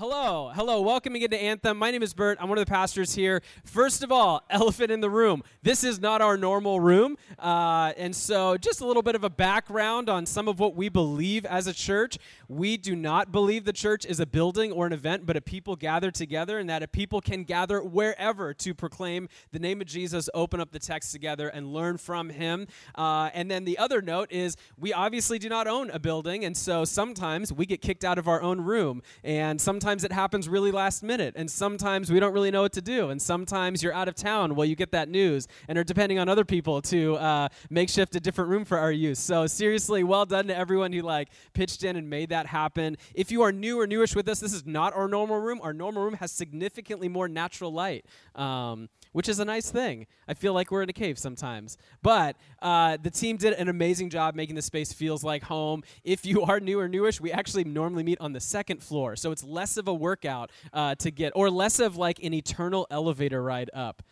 Hello, hello, welcome again to Anthem. My name is Bert. I'm one of the pastors here. First of all, elephant in the room. This is not our normal room. Uh, and so, just a little bit of a background on some of what we believe as a church. We do not believe the church is a building or an event, but a people gather together, and that a people can gather wherever to proclaim the name of Jesus, open up the text together, and learn from him. Uh, and then the other note is we obviously do not own a building, and so sometimes we get kicked out of our own room. And sometimes sometimes it happens really last minute, and sometimes we don't really know what to do, and sometimes you're out of town while you get that news, and are depending on other people to uh, makeshift a different room for our use. So seriously, well done to everyone who like pitched in and made that happen. If you are new or newish with us, this is not our normal room. Our normal room has significantly more natural light. Um, which is a nice thing. I feel like we're in a cave sometimes. But uh, the team did an amazing job making the space feels like home. If you are new or newish, we actually normally meet on the second floor, so it's less of a workout uh, to get, or less of like an eternal elevator ride up.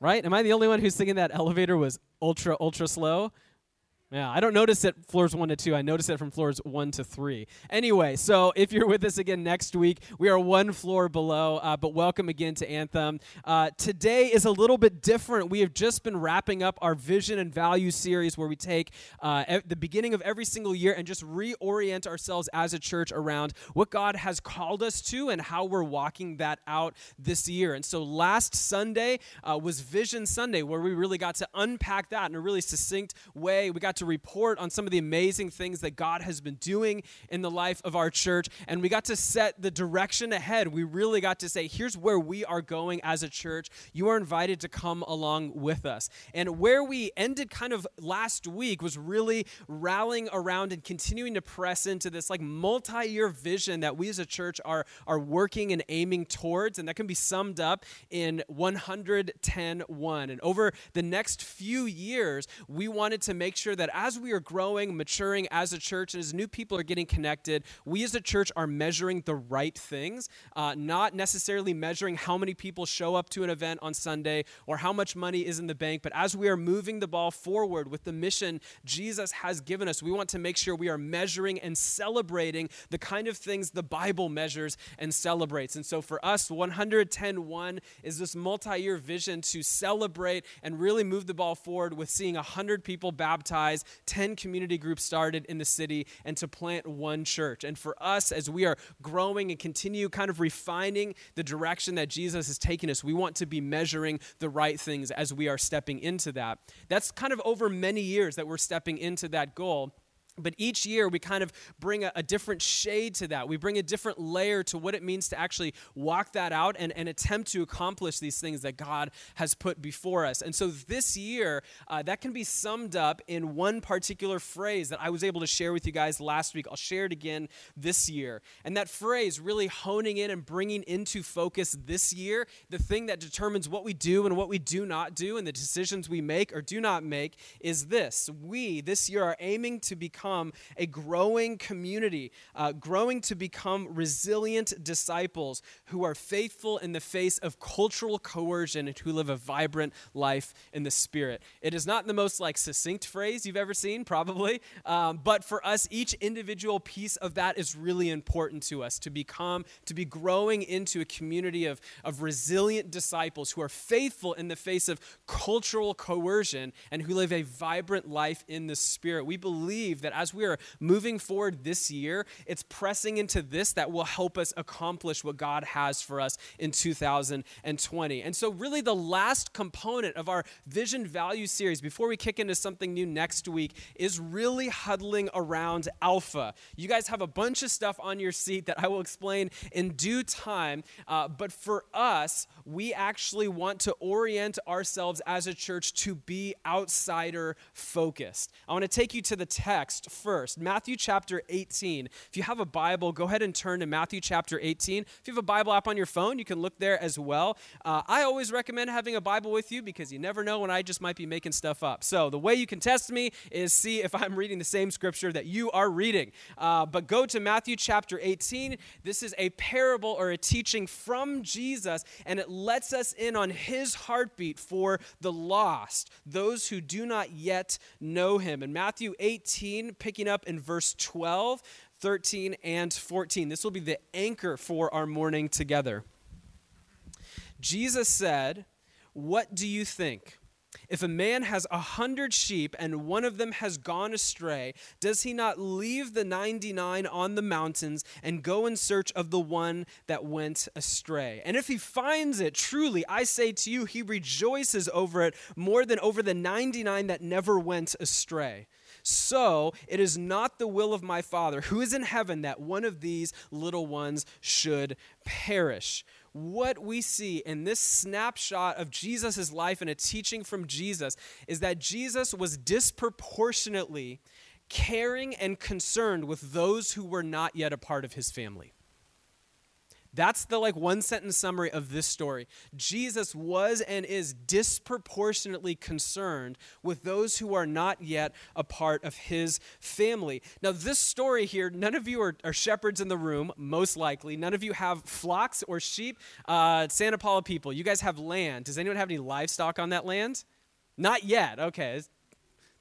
Right? Am I the only one who's thinking that elevator was ultra, ultra slow? Yeah, I don't notice it floors one to two. I notice it from floors one to three. Anyway, so if you're with us again next week, we are one floor below, uh, but welcome again to Anthem. Uh, today is a little bit different. We have just been wrapping up our vision and value series where we take uh, the beginning of every single year and just reorient ourselves as a church around what God has called us to and how we're walking that out this year. And so last Sunday uh, was Vision Sunday, where we really got to unpack that in a really succinct way. We got to report on some of the amazing things that God has been doing in the life of our church. And we got to set the direction ahead. We really got to say, here's where we are going as a church. You are invited to come along with us. And where we ended kind of last week was really rallying around and continuing to press into this like multi year vision that we as a church are, are working and aiming towards. And that can be summed up in 110 1. And over the next few years, we wanted to make sure that that as we are growing, maturing as a church, and as new people are getting connected, we as a church are measuring the right things, uh, not necessarily measuring how many people show up to an event on Sunday or how much money is in the bank, but as we are moving the ball forward with the mission Jesus has given us, we want to make sure we are measuring and celebrating the kind of things the Bible measures and celebrates. And so for us, 110 1 is this multi year vision to celebrate and really move the ball forward with seeing 100 people baptized 10 community groups started in the city and to plant one church. And for us, as we are growing and continue kind of refining the direction that Jesus has taken us, we want to be measuring the right things as we are stepping into that. That's kind of over many years that we're stepping into that goal. But each year we kind of bring a, a, different shade to that. We bring a different layer to what it means to actually walk that out and, and attempt to accomplish these things that God has put before us. And so this year, uh, that can be summed up in one particular phrase that I was able to share with you guys last week. I'll share it again this year. And that phrase, really honing in and bringing into focus this year, the thing that determines what we do and what we do not do and the decisions we make or do not make, is this. We, this year, are aiming to become become a growing community, uh, growing to become resilient disciples who are faithful in the face of cultural coercion and who live a vibrant life in the Spirit. It is not the most like succinct phrase you've ever seen, probably, um, but for us, each individual piece of that is really important to us to become, to be growing into a community of, of resilient disciples who are faithful in the face of cultural coercion and who live a vibrant life in the Spirit. We believe that as we are moving forward this year, it's pressing into this that will help us accomplish what God has for us in 2020. And so, really, the last component of our Vision Value series, before we kick into something new next week, is really huddling around Alpha. You guys have a bunch of stuff on your seat that I will explain in due time. Uh, but for us, we actually want to orient ourselves as a church to be outsider focused. I want to take you to the text first. Matthew chapter 18. If you have a Bible, go ahead and turn to Matthew chapter 18. If you have a Bible app on your phone, you can look there as well. Uh, I always recommend having a Bible with you because you never know when I just might be making stuff up. So the way you can test me is see if I'm reading the same scripture that you are reading. Uh, but go to Matthew chapter 18. This is a parable or a teaching from Jesus, and it lets us in on his heartbeat for the lost, those who do not yet know him. In Matthew 18, picking up in verse 12, 13 and 14. This will be the anchor for our morning together. Jesus said, What do you think? If a man has a hundred sheep and one of them has gone astray, does he not leave the 99 on the mountains and go in search of the one that went astray? And if he finds it, truly, I say to you, he rejoices over it more than over the 99 that never went astray. So it is not the will of my Father who is in heaven that one of these little ones should perish what we see in this snapshot of Jesus' life and a teaching from Jesus is that Jesus was disproportionately caring and concerned with those who were not yet a part of his family. That's the like one sentence summary of this story. Jesus was and is disproportionately concerned with those who are not yet a part of his family. Now, this story here, none of you are, are shepherds in the room, most likely. None of you have flocks or sheep. Uh, Santa Paula people, you guys have land. Does anyone have any livestock on that land? Not yet. Okay.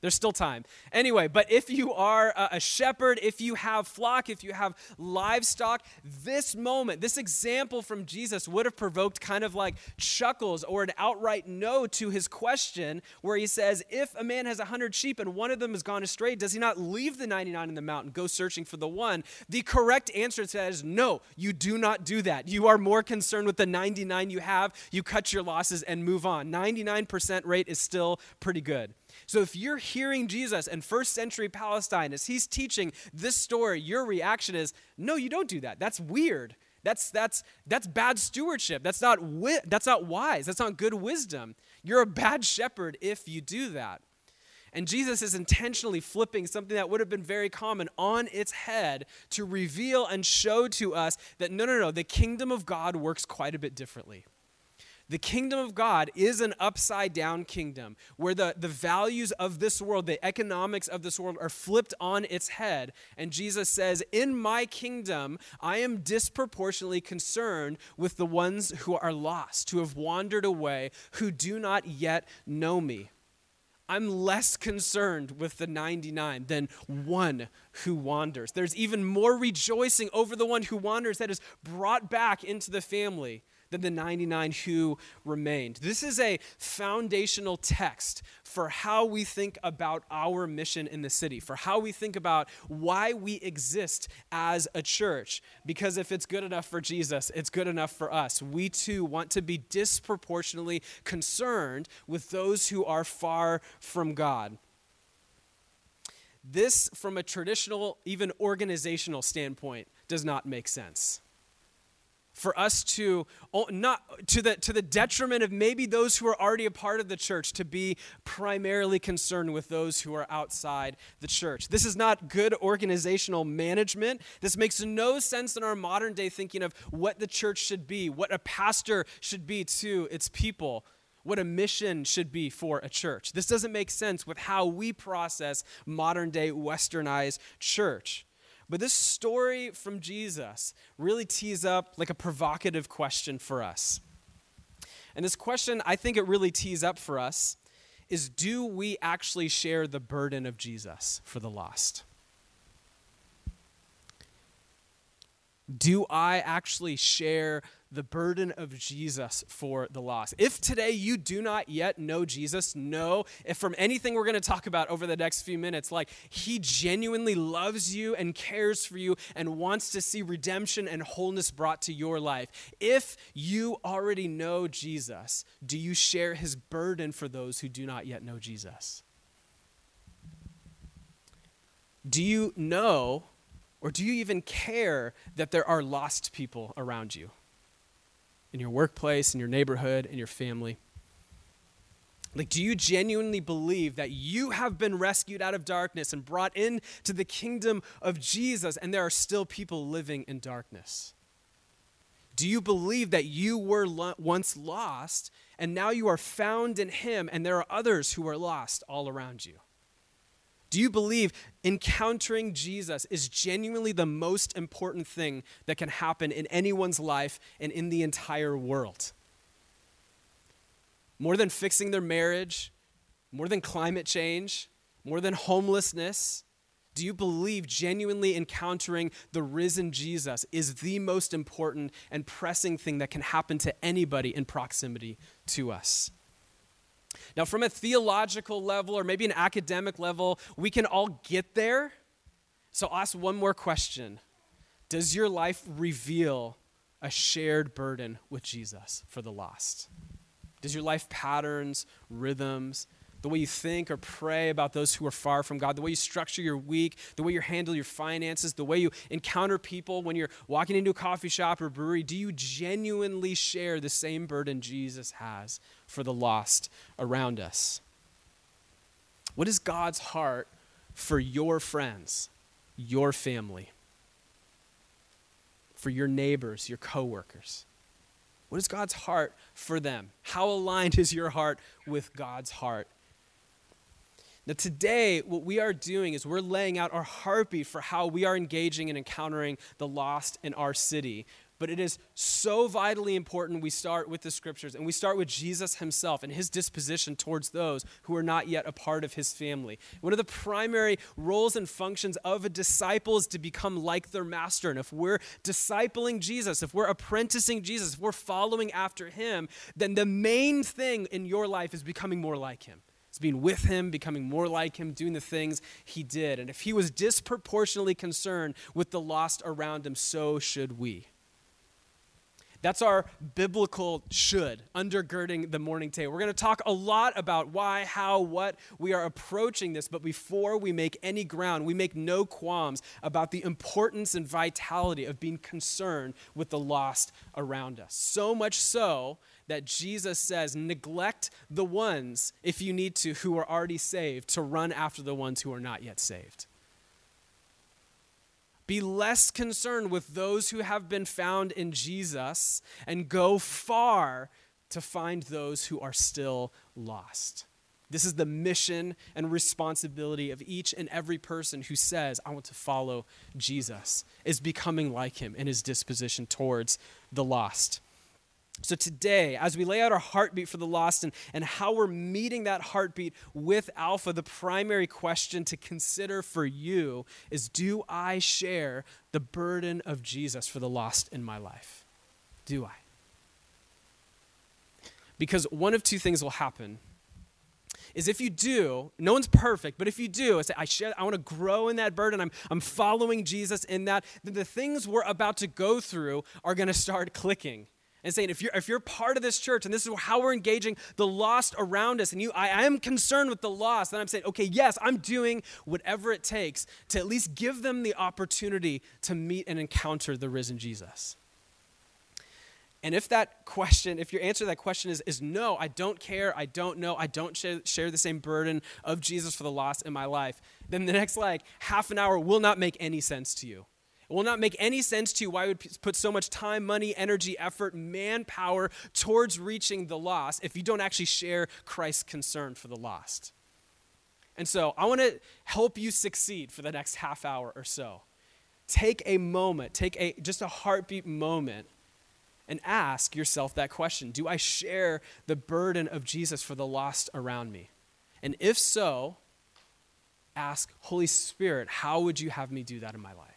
There's still time. Anyway, but if you are a shepherd, if you have flock, if you have livestock, this moment, this example from Jesus would have provoked kind of like chuckles or an outright no to his question, where he says, If a man has a hundred sheep and one of them has gone astray, does he not leave the 99 in the mountain, go searching for the one? The correct answer is no, you do not do that. You are more concerned with the 99 you have, you cut your losses and move on. 99% rate is still pretty good. So if you're hearing Jesus in first century Palestine as he's teaching this story, your reaction is, no, you don't do that. That's weird. That's, that's, that's bad stewardship. That's not, wi- that's not wise. That's not good wisdom. You're a bad shepherd if you do that. And Jesus is intentionally flipping something that would have been very common on its head to reveal and show to us that no, no, no, the kingdom of God works quite a bit differently. The kingdom of God is an upside down kingdom where the, the values of this world, the economics of this world, are flipped on its head. And Jesus says, In my kingdom, I am disproportionately concerned with the ones who are lost, who have wandered away, who do not yet know me. I'm less concerned with the 99 than one who wanders. There's even more rejoicing over the one who wanders that is brought back into the family than the 99 who remained. This is a foundational text for how we think about our mission in the city, for how we think about why we exist as a church. Because if it's good enough for Jesus, it's good enough for us. We too want to be disproportionately concerned with those who are far from God. This, from a traditional, even organizational standpoint, does not make sense for us to not to the to the detriment of maybe those who are already a part of the church to be primarily concerned with those who are outside the church. This is not good organizational management. This makes no sense in our modern day thinking of what the church should be, what a pastor should be to its people. What a mission should be for a church. This doesn't make sense with how we process modern day westernized church. But this story from Jesus really tees up like a provocative question for us. And this question, I think it really tees up for us, is do we actually share the burden of Jesus for the lost? Do I actually share the burden of Jesus for the lost. If today you do not yet know Jesus, know if from anything we're going to talk about over the next few minutes, like he genuinely loves you and cares for you and wants to see redemption and wholeness brought to your life. If you already know Jesus, do you share his burden for those who do not yet know Jesus? Do you know or do you even care that there are lost people around you? In your workplace, in your neighborhood, in your family? Like, do you genuinely believe that you have been rescued out of darkness and brought into the kingdom of Jesus, and there are still people living in darkness? Do you believe that you were lo- once lost and now you are found in Him, and there are others who are lost all around you? Do you believe encountering Jesus is genuinely the most important thing that can happen in anyone's life and in the entire world? More than fixing their marriage, more than climate change, more than homelessness, Do you believe genuinely encountering the risen Jesus is the most important and pressing thing that can happen to anybody in proximity to us? Now, from a theological level or maybe an academic level, we can all get there. So ask one more question Does your life reveal a shared burden with Jesus for the lost? Does your life patterns, rhythms, the way you think or pray about those who are far from God, the way you structure your week, the way you handle your finances, the way you encounter people when you're walking into a coffee shop or brewery, do you genuinely share the same burden Jesus has for the lost around us? What is God's heart for your friends, your family, for your neighbors, your coworkers? What is God's heart for them? How aligned is your heart with God's heart? Now, today, what we are doing is we're laying out our heartbeat for how we are engaging and encountering the lost in our city. But it is so vitally important we start with the scriptures and we start with Jesus himself and his disposition towards those who are not yet a part of his family. One of the primary roles and functions of a disciple is to become like their master. And if we're discipling Jesus, if we're apprenticing Jesus, if we're following after him, then the main thing in your life is becoming more like him. It's being with him, becoming more like him, doing the things he did. And if he was disproportionately concerned with the lost around him, so should we. That's our biblical should undergirding the morning table. We're going to talk a lot about why, how, what we are approaching this, but before we make any ground, we make no qualms about the importance and vitality of being concerned with the lost around us. So much so that Jesus says, neglect the ones, if you need to, who are already saved, to run after the ones who are not yet saved. Be less concerned with those who have been found in Jesus and go far to find those who are still lost. This is the mission and responsibility of each and every person who says, I want to follow Jesus, is becoming like him in his disposition towards the lost. So, today, as we lay out our heartbeat for the lost and, and how we're meeting that heartbeat with Alpha, the primary question to consider for you is Do I share the burden of Jesus for the lost in my life? Do I? Because one of two things will happen is if you do, no one's perfect, but if you do, I say, I, share, I want to grow in that burden, I'm, I'm following Jesus in that, then the things we're about to go through are going to start clicking and saying, if you're, if you're part of this church and this is how we're engaging the lost around us, and you, I, I am concerned with the lost, then I'm saying, okay, yes, I'm doing whatever it takes to at least give them the opportunity to meet and encounter the risen Jesus. And if that question, if your answer to that question is, is no, I don't care, I don't know, I don't share, share the same burden of Jesus for the lost in my life, then the next like half an hour will not make any sense to you. It will not make any sense to you why would put so much time, money, energy, effort, manpower towards reaching the lost if you don't actually share Christ's concern for the lost. And so I want to help you succeed for the next half hour or so. Take a moment, take a just a heartbeat moment and ask yourself that question. Do I share the burden of Jesus for the lost around me? And if so, ask Holy Spirit, how would you have me do that in my life?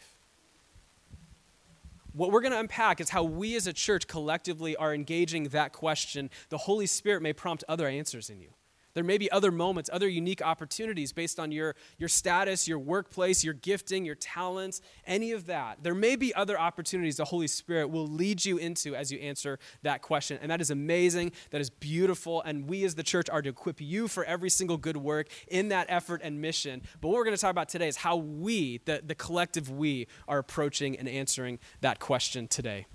What we're going to unpack is how we as a church collectively are engaging that question. The Holy Spirit may prompt other answers in you. There may be other moments, other unique opportunities based on your, your status, your workplace, your gifting, your talents, any of that. There may be other opportunities the Holy Spirit will lead you into as you answer that question. And that is amazing. That is beautiful. And we as the church are to equip you for every single good work in that effort and mission. But what we're going to talk about today is how we, the, the collective we, are approaching and answering that question today.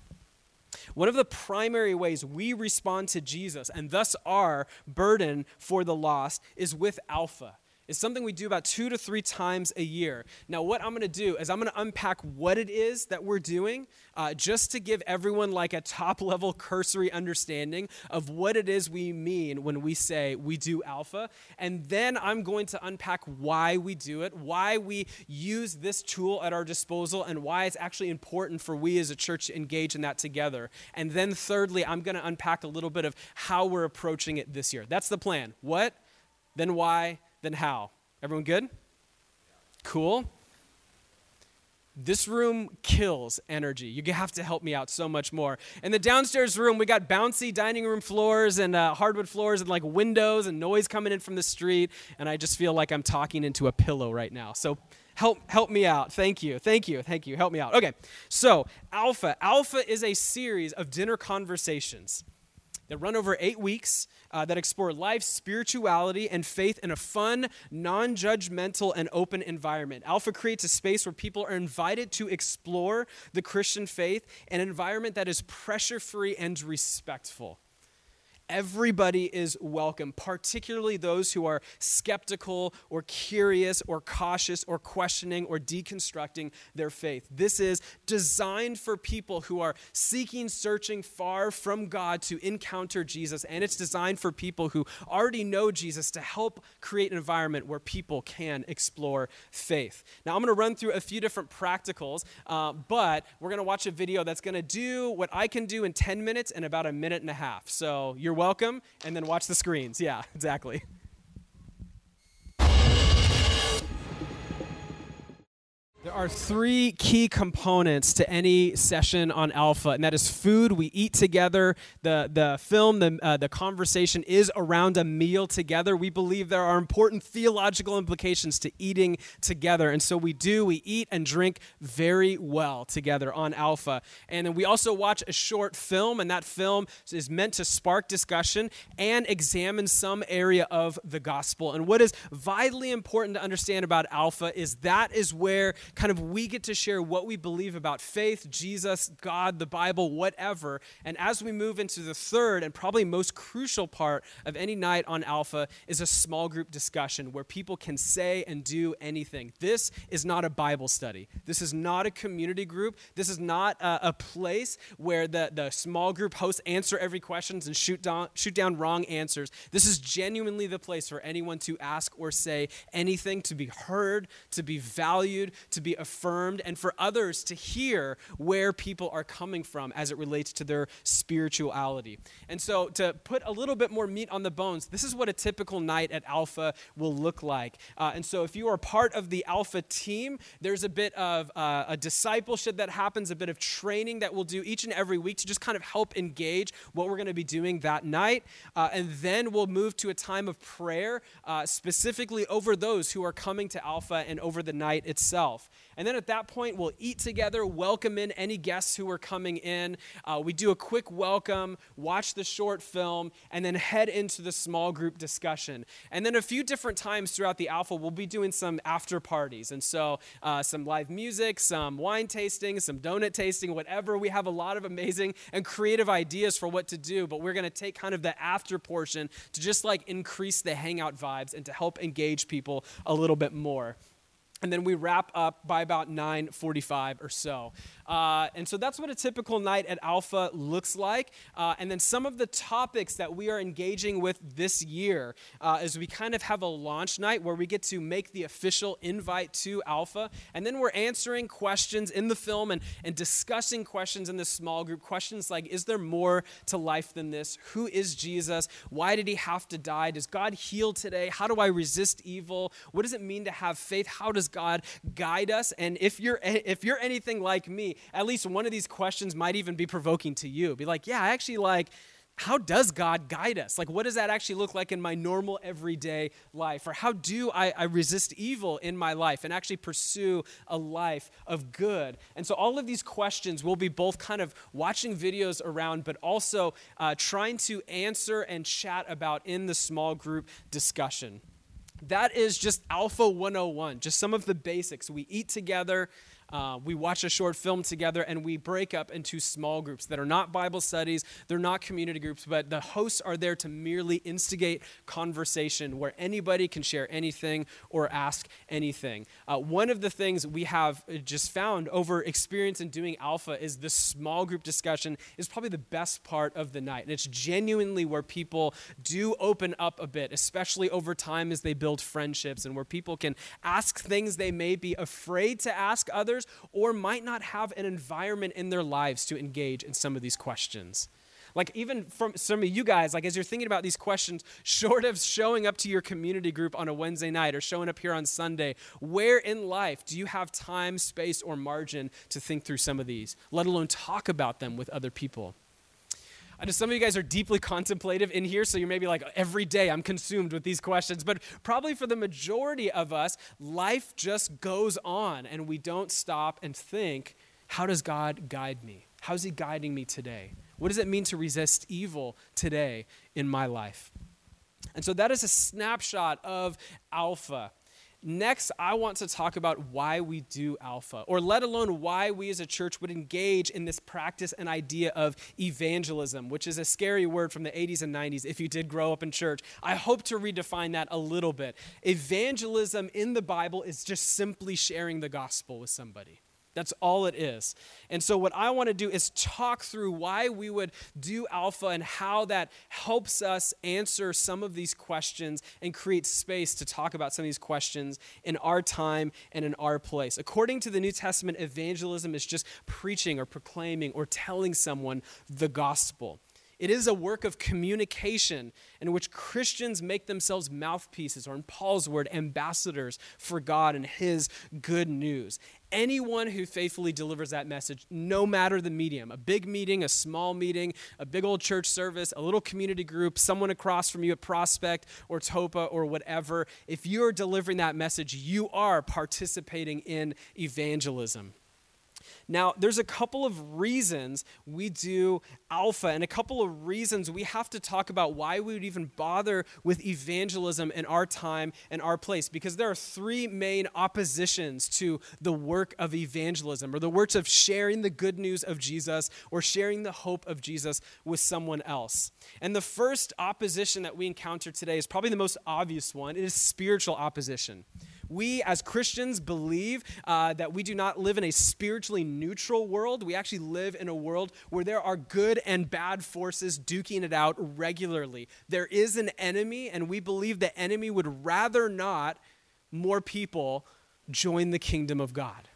One of the primary ways we respond to Jesus and thus our burden for the lost is with Alpha is something we do about two to three times a year. Now, what I'm going to do is I'm going to unpack what it is that we're doing, uh, just to give everyone like a top level cursory understanding of what it is we mean when we say we do alpha. And then I'm going to unpack why we do it, why we use this tool at our disposal, and why it's actually important for we as a church to engage in that together. And then, thirdly, I'm going to unpack a little bit of how we're approaching it this year. That's the plan. What? Then why? Then how? Everyone good? Cool. This room kills energy. You have to help me out so much more. In the downstairs room, we got bouncy dining room floors and uh, hardwood floors and like windows and noise coming in from the street. And I just feel like I'm talking into a pillow right now. So help help me out. Thank you. Thank you. Thank you. Help me out. Okay. So, Alpha. Alpha is a series of dinner conversations that run over eight weeks uh, that explore life, spirituality, and faith in a fun, non judgmental, and open environment. Alpha creates a space where people are invited to explore the Christian faith, an environment that is pressure free and respectful. Everybody is welcome, particularly those who are skeptical or curious or cautious or questioning or deconstructing their faith. This is designed for people who are seeking, searching far from God to encounter Jesus, and it's designed for people who already know Jesus to help create an environment where people can explore faith. Now, I'm going to run through a few different practicals, uh, but we're going to watch a video that's going to do what I can do in 10 minutes in about a minute and a half. So you're welcome, and then watch the screens. Yeah, exactly. There are three key components to any session on Alpha, and that is food. We eat together. The, the film, the, uh, the conversation is around a meal together. We believe there are important theological implications to eating together, and so we do. We eat and drink very well together on Alpha. And then we also watch a short film, and that film is meant to spark discussion and examine some area of the gospel. And what is vitally important to understand about Alpha is that is where kind of we get to share what we believe about faith, Jesus, God, the Bible, whatever. And as we move into the third and probably most crucial part of any night on Alpha is a small group discussion where people can say and do anything. This is not a Bible study. This is not a community group. This is not a, a place where the, the small group hosts answer every questions and shoot down, shoot down wrong answers. This is genuinely the place for anyone to ask or say anything, to be heard, to be valued, to be affirmed, and for others to hear where people are coming from as it relates to their spirituality. And so, to put a little bit more meat on the bones, this is what a typical night at Alpha will look like. Uh, and so, if you are part of the Alpha team, there's a bit of uh, a discipleship that happens, a bit of training that we'll do each and every week to just kind of help engage what we're going to be doing that night. Uh, and then we'll move to a time of prayer, uh, specifically over those who are coming to Alpha and over the night itself. And then at that point, we'll eat together, welcome in any guests who are coming in. Uh, we do a quick welcome, watch the short film, and then head into the small group discussion. And then a few different times throughout the Alpha, we'll be doing some after parties. And so uh, some live music, some wine tasting, some donut tasting, whatever. We have a lot of amazing and creative ideas for what to do, but we're going to take kind of the after portion to just like increase the hangout vibes and to help engage people a little bit more and then we wrap up by about 9.45 or so. Uh, and so that's what a typical night at alpha looks like. Uh, and then some of the topics that we are engaging with this year uh, is we kind of have a launch night where we get to make the official invite to alpha. And then we're answering questions in the film and, and discussing questions in the small group. Questions like is there more to life than this? Who is jesus? Why did he have to die? Does god heal today? How do i resist evil? What does it mean to have faith? How does God guide us? And if you're if you're anything like me, at least one of these questions might even be provoking to you. Be like, yeah, I actually like how does God guide us? Like, what does that actually look like in my normal everyday life? Or how do I, I, resist evil in my life and actually pursue a life of good? And so, all of these questions we'll be both kind of watching videos around, but also uh, trying to answer and chat about in the small group discussion that is just Alpha 101, just some of the basics. We eat together, uh, we watch a short film together and we break up into small groups that are not Bible studies, they're not community groups, but the hosts are there to merely instigate conversation where anybody can share anything or ask anything. Uh, one of the things we have uh, just found over experience in doing Alpha is the small group discussion is probably the best part of the night. And it's genuinely where people do open up a bit, especially over time as they build friendships and where people can ask things they may be afraid to ask others or might not have an environment in their lives to engage in some of these questions. Like, even from some of you guys, like, as you're thinking about these questions, short of showing up to your community group on a Wednesday night or showing up here on Sunday, where in life do you have time, space, or margin to think through some of these, let alone talk about them with other people? I know some of you guys are deeply contemplative in here, so you're maybe like, every day I'm consumed with these questions. But probably for the majority of us, life just goes on and we don't stop and think, how does God guide me? How's He guiding me today? What does it mean to resist evil today in my life? And so that is a snapshot of Alpha. Next, I want to talk about why we do Alpha, or let alone why we as a church would engage in this practice and idea of evangelism, which is a scary word from the 80s and 90s if you did grow up in church. I hope to redefine that a little bit. Evangelism in the Bible is just simply sharing the gospel with somebody. That's all it is. And so, what I want to do is talk through why we would do Alpha and how that helps us answer some of these questions and create space to talk about some of these questions in our time and in our place. According to the New Testament, evangelism is just preaching or proclaiming or telling someone the gospel. It is a work of communication in which Christians make themselves mouthpieces, or in Paul's word, ambassadors for God and His good news. Anyone who faithfully delivers that message, no matter the medium a big meeting, a small meeting, a big old church service, a little community group, someone across from you at Prospect or Topa or whatever if you're delivering that message, you are participating in evangelism. Now, there's a couple of reasons we do alpha, and a couple of reasons we have to talk about why we would even bother with evangelism in our time and our place, because there are three main oppositions to the work of evangelism, or the works of sharing the good news of Jesus or sharing the hope of Jesus with someone else. And the first opposition that we encounter today is probably the most obvious one it is spiritual opposition. We as Christians believe uh, that we do not live in a spiritually neutral world. We actually live in a world where there are good and bad forces duking it out regularly. There is an enemy, and we believe the enemy would rather not more people join the kingdom of God.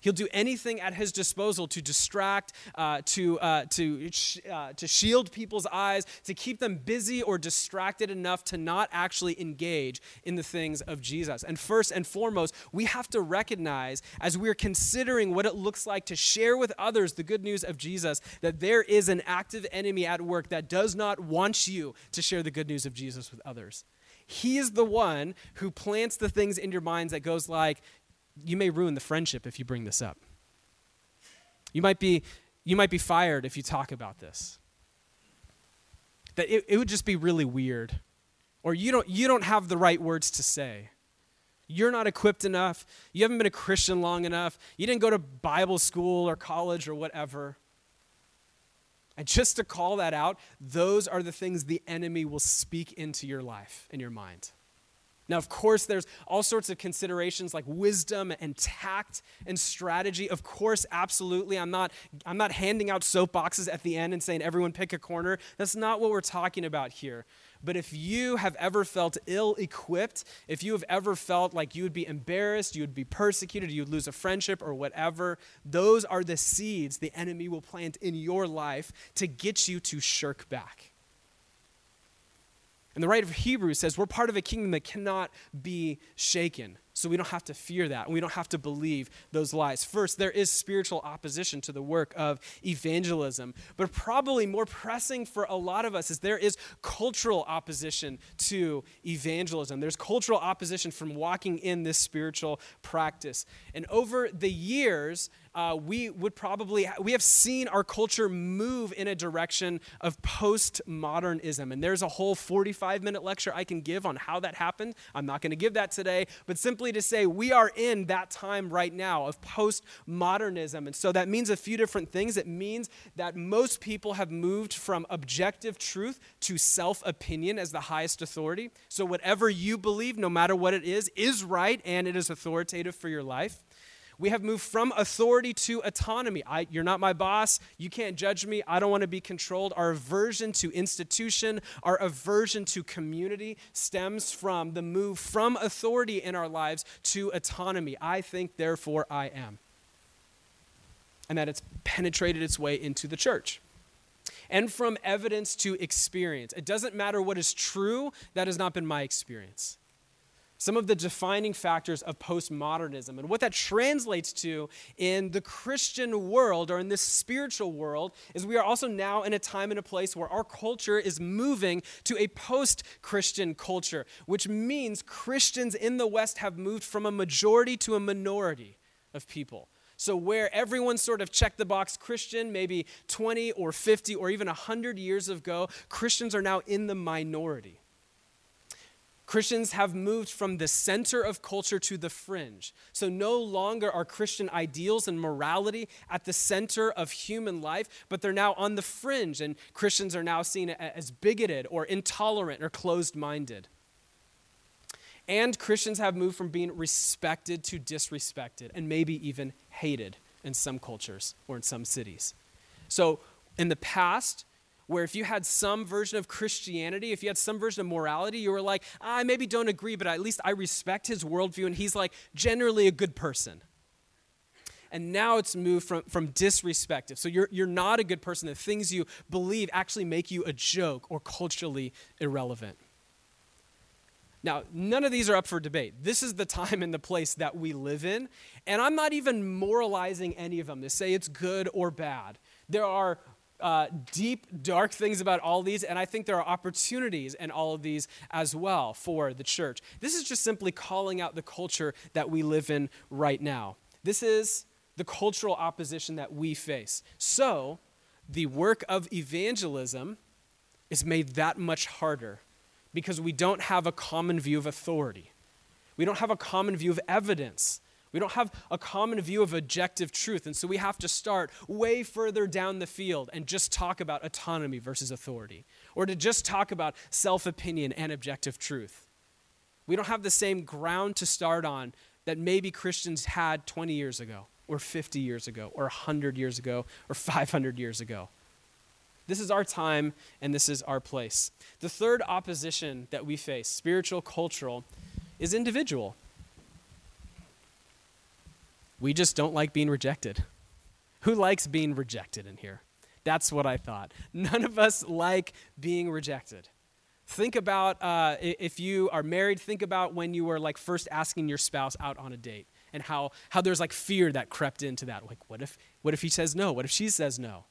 He'll do anything at his disposal to distract, uh, to, uh, to, uh, to shield people's eyes, to keep them busy or distracted enough to not actually engage in the things of Jesus. And first and foremost, we have to recognize as we're considering what it looks like to share with others the good news of Jesus that there is an active enemy at work that does not want you to share the good news of Jesus with others. He is the one who plants the things in your minds that goes like, you may ruin the friendship if you bring this up. You might be, you might be fired if you talk about this. That it, it would just be really weird. Or you don't, you don't have the right words to say. You're not equipped enough. You haven't been a Christian long enough. You didn't go to Bible school or college or whatever. And just to call that out, those are the things the enemy will speak into your life and your mind. Now, of course, there's all sorts of considerations like wisdom and tact and strategy. Of course, absolutely. I'm not, I'm not handing out soapboxes at the end and saying, everyone pick a corner. That's not what we're talking about here. But if you have ever felt ill equipped, if you have ever felt like you would be embarrassed, you would be persecuted, you would lose a friendship or whatever, those are the seeds the enemy will plant in your life to get you to shirk back. And the writer of Hebrews says we're part of a kingdom that cannot be shaken. So we don't have to fear that. We don't have to believe those lies. First, there is spiritual opposition to the work of evangelism. But probably more pressing for a lot of us is there is cultural opposition to evangelism. There's cultural opposition from walking in this spiritual practice. And over the years, uh, we would probably we have seen our culture move in a direction of postmodernism and there's a whole 45 minute lecture i can give on how that happened i'm not going to give that today but simply to say we are in that time right now of postmodernism. And so that means a few different things. It means that most people have moved from objective truth to self opinion as the highest authority. So whatever you believe no matter what it is is right and it is authoritative for your life we have moved from authority to autonomy. I, you're not my boss. You can't judge me. I don't want to be controlled. Our aversion to institution, our aversion to community stems from the move from authority in our lives to autonomy. I think, therefore, I am. And that it's penetrated its way into the church. and from evidence to experience. It doesn't matter what is true, that has not been my experience. Some of the defining factors of postmodernism and what that translates to in the Christian world or in this spiritual world is we are also now in a time and a place where our culture is moving to a post Christian culture, which means Christians in the West have moved from a majority to a minority of people. So, where everyone sort of checked the box Christian maybe 20 or 50 or even 100 years ago, Christians are now in the minority. Christians have moved from the center of culture to the fringe. So no longer are Christian ideals and morality at the center of human life, but they're now on the fringe, and Christians are now seen as bigoted or intolerant or closed minded. And Christians have moved from being respected to disrespected and maybe even hated in some cultures or in some cities. So, in the past, where if you had some version of Christianity, if you had some version of morality, you were like, I maybe don't agree, but at least I respect his worldview, and he's like generally a good person. And now it's moved from, from disrespectful. So you're, you're not a good person. The things you believe actually make you a joke or culturally irrelevant. Now, none of these are up for debate. This is the time and the place that we live in. And I'm not even moralizing any of them to say it's good or bad. There are uh, deep, dark things about all these, and I think there are opportunities in all of these as well for the church. This is just simply calling out the culture that we live in right now. This is the cultural opposition that we face. So, the work of evangelism is made that much harder because we don't have a common view of authority. We don't have a common view of evidence. We don't have a common view of objective truth. And so we have to start way further down the field and just talk about autonomy versus authority, or to just talk about self opinion and objective truth. We don't have the same ground to start on that maybe Christians had 20 years ago, or 50 years ago, or 100 years ago, or 500 years ago. This is our time and this is our place. The third opposition that we face, spiritual, cultural, is individual. We just don't like being rejected. Who likes being rejected in here? That's what I thought. None of us like being rejected. Think about uh, if you are married, think about when you were like first asking your spouse out on a date and how, how there's like fear that crept into that. Like, what if, what if he says no? What if she says no?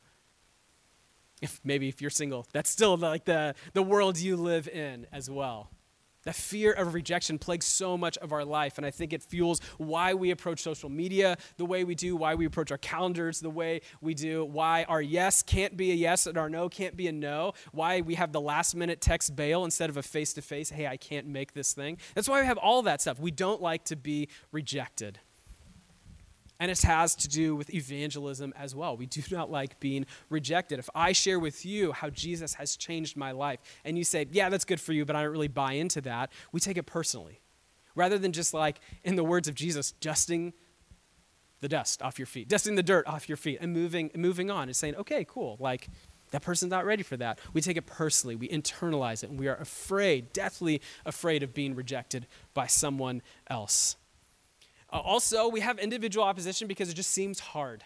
If maybe if you're single, that's still like the, the world you live in as well. That fear of rejection plagues so much of our life, and I think it fuels why we approach social media the way we do, why we approach our calendars the way we do, why our yes can't be a yes and our no can't be a no, why we have the last minute text bail instead of a face to face, hey, I can't make this thing. That's why we have all that stuff. We don't like to be rejected. And it has to do with evangelism as well. We do not like being rejected. If I share with you how Jesus has changed my life, and you say, Yeah, that's good for you, but I don't really buy into that, we take it personally. Rather than just like, in the words of Jesus, dusting the dust off your feet, dusting the dirt off your feet, and moving, moving on and saying, Okay, cool. Like, that person's not ready for that. We take it personally, we internalize it, and we are afraid, deathly afraid of being rejected by someone else. Uh, also, we have individual opposition because it just seems hard.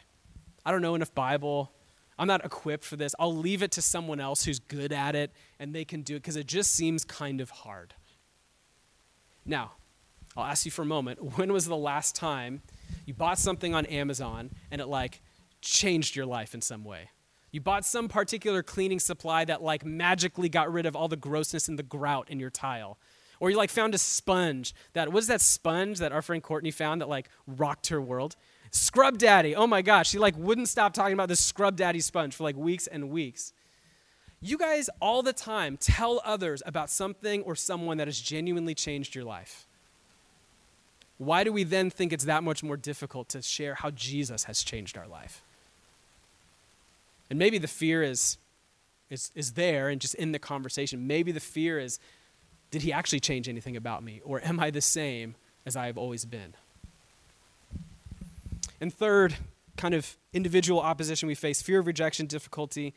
I don't know enough Bible. I'm not equipped for this. I'll leave it to someone else who's good at it and they can do it because it just seems kind of hard. Now, I'll ask you for a moment when was the last time you bought something on Amazon and it like changed your life in some way? You bought some particular cleaning supply that like magically got rid of all the grossness and the grout in your tile. Or you like found a sponge that, what is that sponge that our friend Courtney found that like rocked her world? Scrub Daddy. Oh my gosh, she like wouldn't stop talking about this Scrub Daddy sponge for like weeks and weeks. You guys all the time tell others about something or someone that has genuinely changed your life. Why do we then think it's that much more difficult to share how Jesus has changed our life? And maybe the fear is, is, is there and just in the conversation. Maybe the fear is did he actually change anything about me? Or am I the same as I have always been? And third, kind of individual opposition we face fear of rejection, difficulty.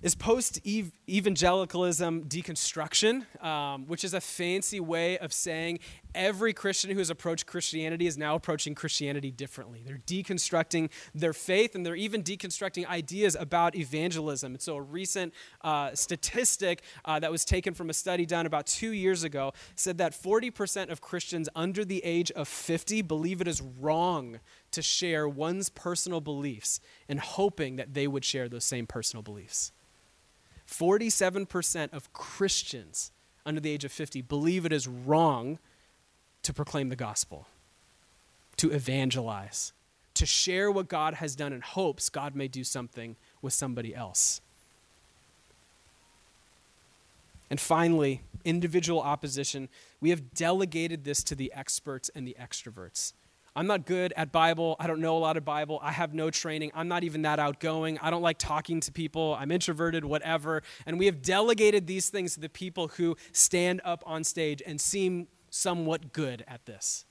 Is post evangelicalism deconstruction, um, which is a fancy way of saying every Christian who has approached Christianity is now approaching Christianity differently. They're deconstructing their faith and they're even deconstructing ideas about evangelism. And so, a recent uh, statistic uh, that was taken from a study done about two years ago said that 40% of Christians under the age of 50 believe it is wrong to share one's personal beliefs and hoping that they would share those same personal beliefs. 47% of Christians under the age of 50 believe it is wrong to proclaim the gospel, to evangelize, to share what God has done in hopes God may do something with somebody else. And finally, individual opposition. We have delegated this to the experts and the extroverts. I'm not good at Bible. I don't know a lot of Bible. I have no training. I'm not even that outgoing. I don't like talking to people. I'm introverted, whatever. And we have delegated these things to the people who stand up on stage and seem somewhat good at this.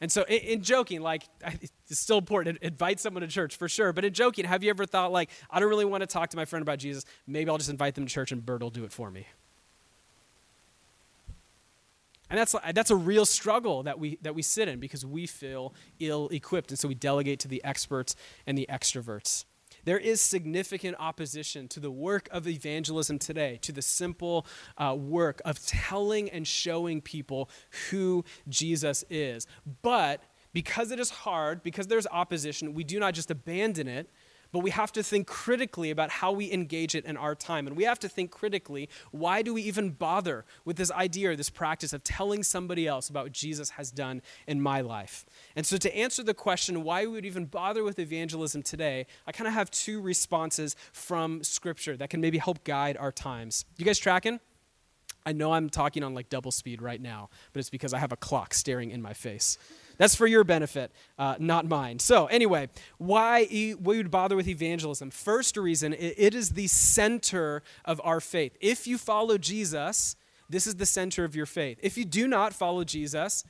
And so, in, in, joking, like, it's still important. Invite someone to church for sure. But in joking, have you ever thought, like, I don't really want to talk to my friend about Jesus. Maybe I'll just invite them to church and Bert will do it for me? And that's, that's a real struggle that we, that we sit in because we feel ill equipped. And so we delegate to the experts and the extroverts. There is significant opposition to the work of evangelism today, to the simple uh, work of telling and showing people who Jesus is. But because it is hard, because there's opposition, we do not just abandon it, but we have to think critically about how we engage it in our time. And we have to think critically why do we even bother with this idea or this practice of telling somebody else about what Jesus has done in my life? And so, to answer the question why we would even bother with evangelism today, I kind of have two responses from Scripture that can maybe help guide our times. You guys tracking? I know I'm talking on like double speed right now, but it's because I have a clock staring in my face. That's for your benefit, uh, not mine. So, anyway, why we would bother with evangelism? First reason, it is the center of our faith. If you follow Jesus, this is the center of your faith. If you do not follow Jesus,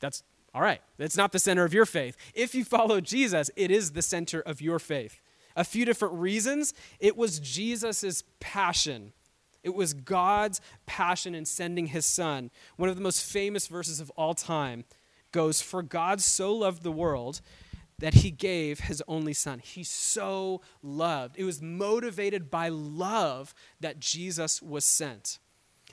that's all right. It's not the center of your faith. If you follow Jesus, it is the center of your faith. A few different reasons. It was Jesus' passion. It was God's passion in sending his son. One of the most famous verses of all time goes, For God so loved the world that he gave his only son. He so loved. It was motivated by love that Jesus was sent.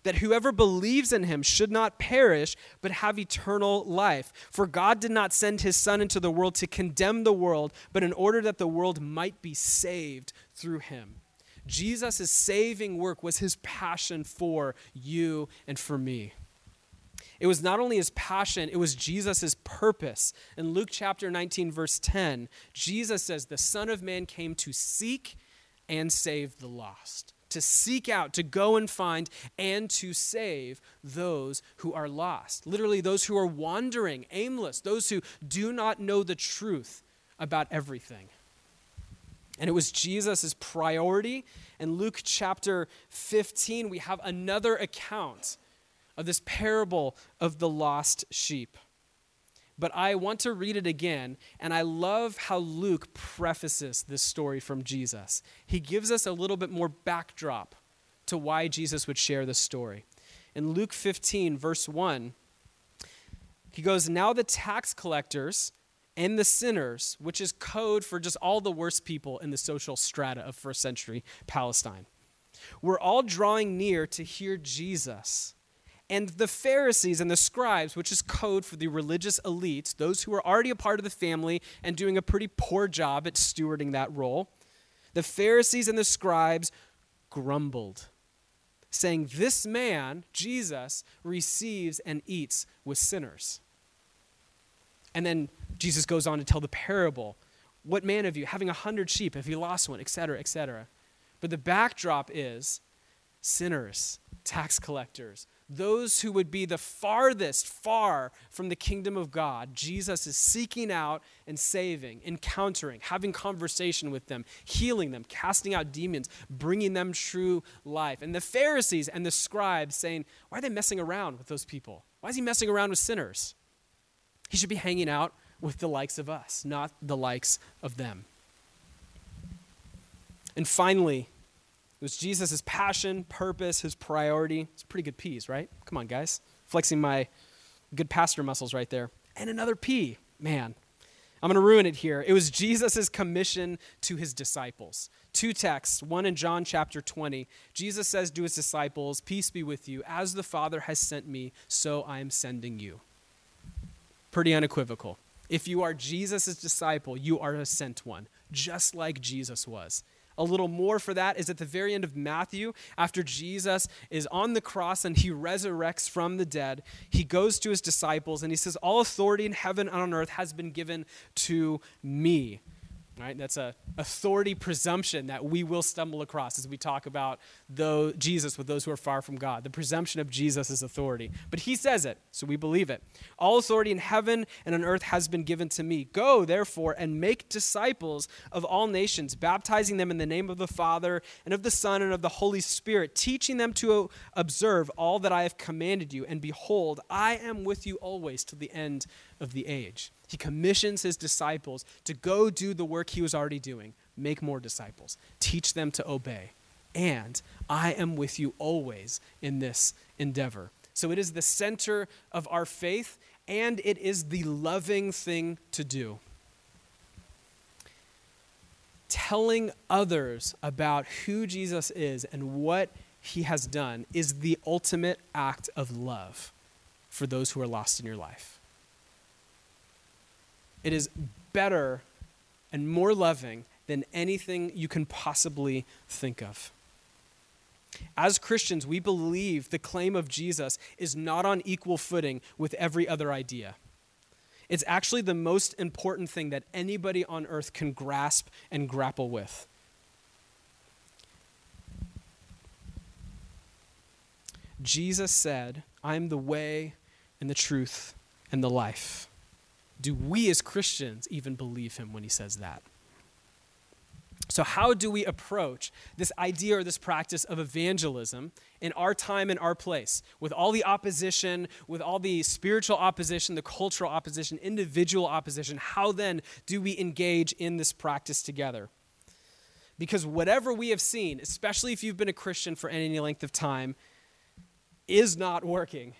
That whoever believes in him should not perish, but have eternal life. For God did not send his Son into the world to condemn the world, but in order that the world might be saved through him. Jesus' saving work was his passion for you and for me. It was not only his passion, it was Jesus' purpose. In Luke chapter 19, verse 10, Jesus says, The Son of Man came to seek and save the lost. To seek out, to go and find, and to save those who are lost. Literally, those who are wandering, aimless, those who do not know the truth about everything. And it was Jesus' priority. In Luke chapter 15, we have another account of this parable of the lost sheep. But I want to read it again, and I love how Luke prefaces this story from Jesus. He gives us a little bit more backdrop to why Jesus would share this story. In Luke 15, verse 1, he goes, Now the tax collectors and the sinners, which is code for just all the worst people in the social strata of first century Palestine, were all drawing near to hear Jesus and the Pharisees and the scribes, which is code for the religious elites, those who are already a part of the family and doing a pretty poor job at stewarding that role, the Pharisees and the scribes grumbled, saying, This man, Jesus, receives and eats with sinners. And then Jesus goes on to tell the parable. What man of you, having a hundred sheep, if he lost one, etc., etc. But the backdrop is sinners, tax collectors, those who would be the farthest far from the kingdom of God, Jesus is seeking out and saving, encountering, having conversation with them, healing them, casting out demons, bringing them true life. And the Pharisees and the scribes saying, Why are they messing around with those people? Why is he messing around with sinners? He should be hanging out with the likes of us, not the likes of them. And finally, it was Jesus' passion, purpose, his priority. It's pretty good P's, right? Come on, guys. Flexing my good pastor muscles right there. And another P. Man, I'm going to ruin it here. It was Jesus' commission to his disciples. Two texts, one in John chapter 20. Jesus says to his disciples, Peace be with you. As the Father has sent me, so I am sending you. Pretty unequivocal. If you are Jesus' disciple, you are a sent one, just like Jesus was. A little more for that is at the very end of Matthew, after Jesus is on the cross and he resurrects from the dead, he goes to his disciples and he says, All authority in heaven and on earth has been given to me. Right? That's a authority presumption that we will stumble across as we talk about though Jesus with those who are far from God. The presumption of Jesus' authority. But he says it, so we believe it. All authority in heaven and on earth has been given to me. Go, therefore, and make disciples of all nations, baptizing them in the name of the Father and of the Son and of the Holy Spirit, teaching them to observe all that I have commanded you. And behold, I am with you always to the end of the age. He commissions his disciples to go do the work he was already doing make more disciples, teach them to obey. And I am with you always in this endeavor. So it is the center of our faith, and it is the loving thing to do. Telling others about who Jesus is and what he has done is the ultimate act of love for those who are lost in your life. It is better and more loving than anything you can possibly think of. As Christians, we believe the claim of Jesus is not on equal footing with every other idea. It's actually the most important thing that anybody on earth can grasp and grapple with. Jesus said, I am the way and the truth and the life do we as Christians even believe him when he says that? So, how do we approach this idea or this practice of evangelism in our time and our place? With all the opposition, with all the spiritual opposition, the cultural opposition, individual opposition, how then do we engage in this practice together? Because whatever we have seen, especially if you've been a Christian for any length of time, is not working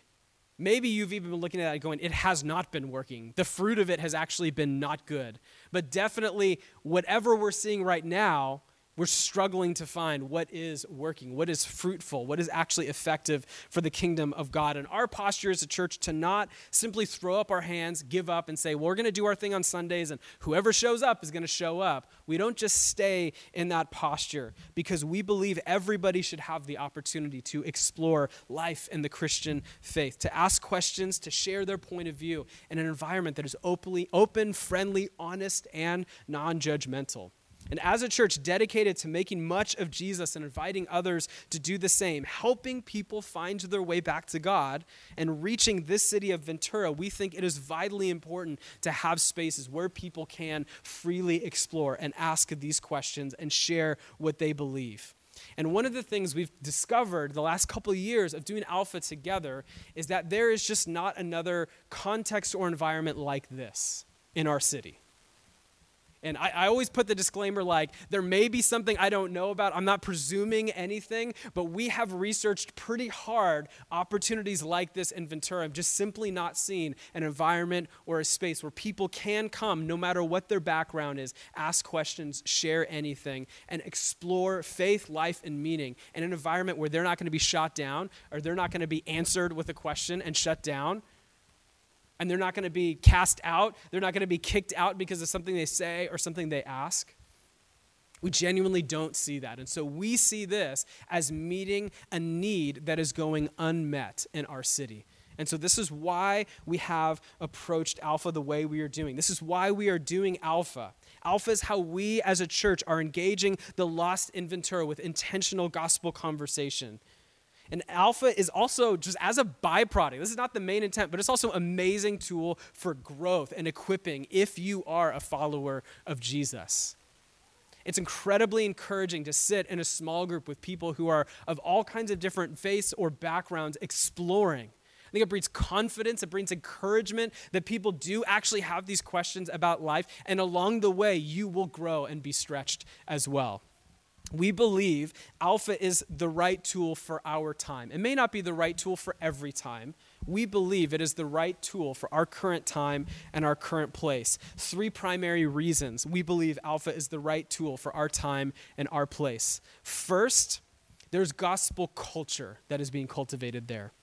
Maybe you've even been looking at it going, it has not been working. The fruit of it has actually been not good. But definitely, whatever we're seeing right now we're struggling to find what is working, what is fruitful, what is actually effective for the kingdom of God. And our posture as a church to not simply throw up our hands, give up, and say, well, we're going to do our thing on Sundays, and whoever shows up is going to show up. We don't just stay in that posture because we believe everybody should have the opportunity to explore life in the Christian faith, to ask questions, to share their point of view in an environment that is openly, open, friendly, honest, and non judgmental. And as a church dedicated to making much of Jesus and inviting others to do the same, helping people find their way back to God and reaching this city of Ventura, we think it is vitally important to have spaces where people can freely explore and ask these questions and share what they believe. And one of the things we've discovered the last couple of years of doing Alpha together is that there is just not another context or environment like this in our city. And I, I, always put the disclaimer like, there may be something I don't know about. I'm not presuming anything, but we have researched pretty hard opportunities like this in Ventura. I've just simply not seen an environment or a space where people can come, no matter what their background is, ask questions, share anything, and explore faith, life, and meaning in an environment where they're not going to be shot down or they're not going to be answered with a question and shut down and they're not going to be cast out. They're not going to be kicked out because of something they say or something they ask. We genuinely don't see that. And so we see this as meeting a need that is going unmet in our city. And so this is why we have approached Alpha the way we are doing. This is why we are doing Alpha. Alpha is how we as a church are engaging the lost in Ventura with intentional gospel conversation. And alpha is also just as a byproduct. This is not the main intent, but it's also an amazing tool for growth and equipping if you are a follower of Jesus. It's incredibly encouraging to sit in a small group with people who are of all kinds of different faiths or backgrounds exploring. I think it breeds confidence, it brings encouragement that people do actually have these questions about life, and along the way, you will grow and be stretched as well. We believe Alpha is the right tool for our time. It may not be the right tool for every time. We believe it is the right tool for our current time and our current place. Three primary reasons we believe Alpha is the right tool for our time and our place. First, there's gospel culture that is being cultivated there.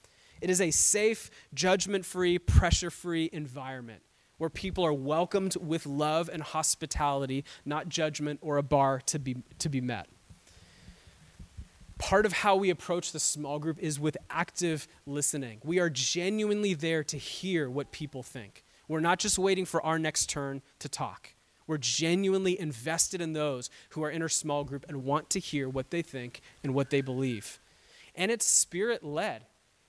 It is a safe, judgment free, pressure free environment where people are welcomed with love and hospitality, not judgment or a bar to be, to be met part of how we approach the small group is with active listening. We are genuinely there to hear what people think. We're not just waiting for our next turn to talk. We're genuinely invested in those who are in our small group and want to hear what they think and what they believe. And it's spirit led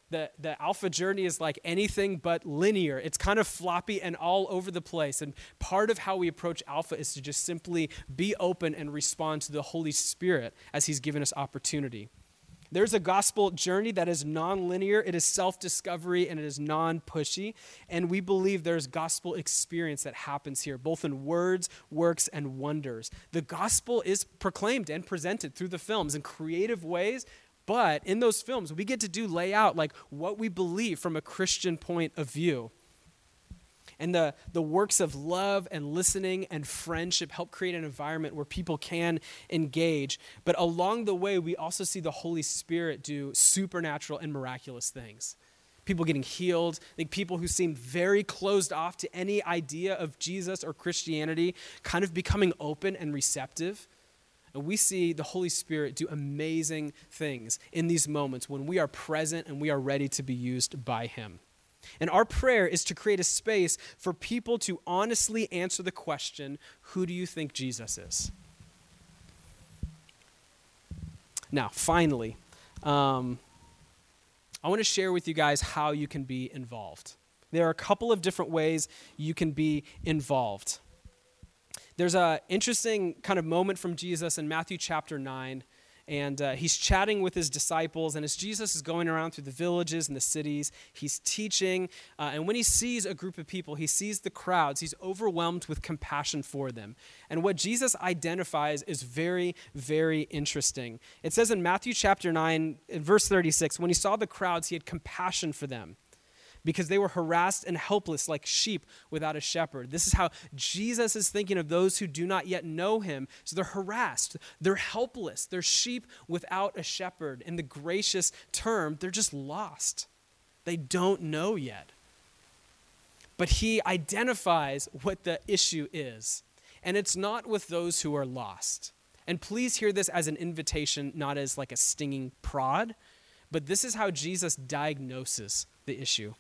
the, the alpha journey is like anything but linear. It's kind of floppy and all over the place. And part of how we approach alpha is to just simply be open and respond to the Holy Spirit as He's given us opportunity. There's a gospel journey that is non-linear, it is self-discovery, and it is non-pushy. And we believe there's gospel experience that happens here, both in words, works, and wonders. The gospel is proclaimed and presented through the films in creative ways but in those films, we get to do lay out like what we believe from a Christian point of view. And the, the works of love and listening and friendship help create an environment where people can engage. But along the way, we also see the Holy Spirit do supernatural and miraculous things. People getting healed, like people who seem very closed off to any idea of Jesus or Christianity, kind of becoming open and receptive. And we see the Holy Spirit do amazing things in these moments when we are present and we are ready to be used by Him. And our prayer is to create a space for people to honestly answer the question who do you think Jesus is? Now, finally, um, I want to share with you guys how you can be involved. There are a couple of different ways you can be involved. There's an interesting kind of moment from Jesus in Matthew chapter 9 and uh, he's chatting with his disciples. And as Jesus is going around through the villages and the cities, he's teaching. Uh, and when he sees a group of people, he sees the crowds, he's overwhelmed with compassion for them. And what Jesus identifies is very, very interesting. It says in Matthew chapter 9, verse 36, when he saw the crowds, he had compassion for them because they were harassed and helpless like sheep without a shepherd. This is how Jesus is thinking of those who do not yet know him. So they're harassed, they're helpless, they're sheep without a shepherd. In the gracious term, they're just lost. They don't know yet. But he identifies what the issue is, and it's not with those who are lost. And please hear this as an invitation, not as like a stinging prod, but this is how Jesus diagnoses the issue.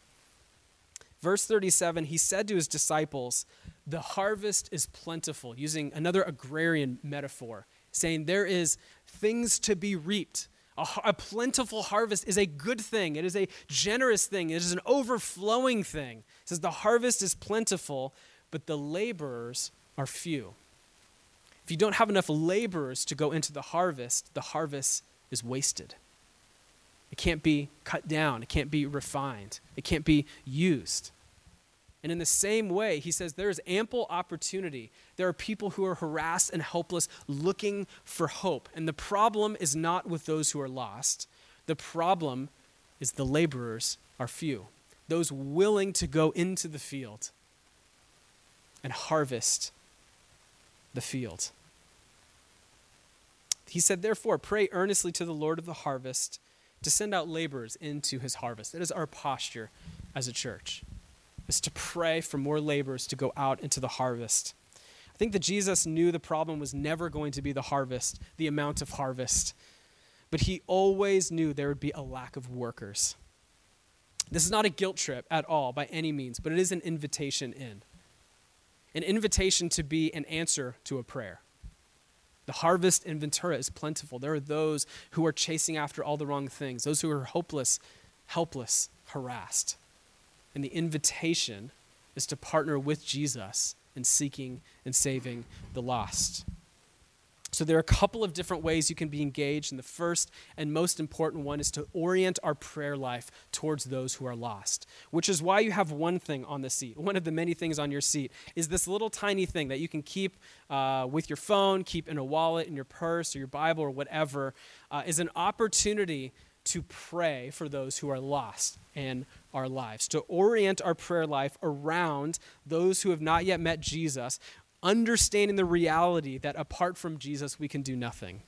Verse 37, he said to his disciples, The harvest is plentiful, using another agrarian metaphor, saying there is things to be reaped. A, a, plentiful harvest is a good thing. It is a generous thing. It is an overflowing thing. Says the harvest is plentiful, but the laborers are few. If you don't have enough laborers to go into the harvest, the harvest is wasted. It can't be cut down, it can't be refined, it can't be used. And in the same way, he says there is ample opportunity. There are people who are harassed and helpless looking for hope. And the problem is not with those who are lost, the problem is the laborers are few, those willing to go into the field and harvest the field. He said, Therefore, pray earnestly to the Lord of the harvest to send out laborers into his harvest. That is our posture as a church, is to pray for more laborers to go out into the harvest. I think that Jesus knew the problem was never going to be the harvest, the amount of harvest, but he always knew there would be a lack of workers. This is not a guilt trip at all by any means, but it is an invitation in. An invitation to be an answer to a prayer. The harvest in Ventura is plentiful. There are those who are chasing after all the wrong things, those who are hopeless, helpless, harassed. And the invitation is to partner with Jesus in seeking and saving the lost. So, there are a couple of different ways you can be engaged, and the first and most important one is to orient our prayer life towards those who are lost, which is why you have one thing on the seat. One of the many things on your seat is this little tiny thing that you can keep uh, with your phone, keep in a wallet, in your purse, or your Bible, or whatever, uh, is an opportunity to pray for those who are lost in our lives, to orient our prayer life around those who have not yet met Jesus, understanding the reality that apart from Jesus, we can do nothing.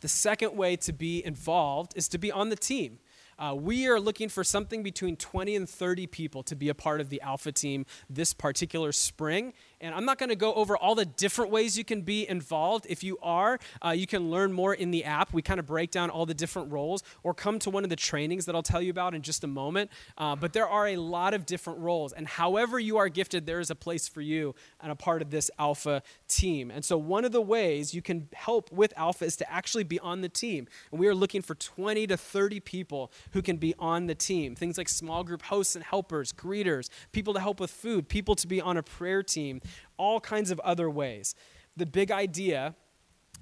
The second way to be involved is to be on the team. Uh, we are looking for something between 20 and 30 people to be a part of the Alpha team this particular spring. And I'm not going to go over all the different ways you can be involved. If you are, uh, you can learn more in the app. We kind of break down all the different roles, or come to one of the trainings that I'll tell you about in just a moment. Uh, but there are a lot of different roles. And however you are gifted, there is a place for you and a part of this Alpha team. And so, one of the ways you can help with Alpha is to actually be on the team. And we are looking for 20 to 30 people who can be on the team. Things like small group hosts and helpers, greeters, people to help with food, people to be on a prayer team all kinds of other ways. The big idea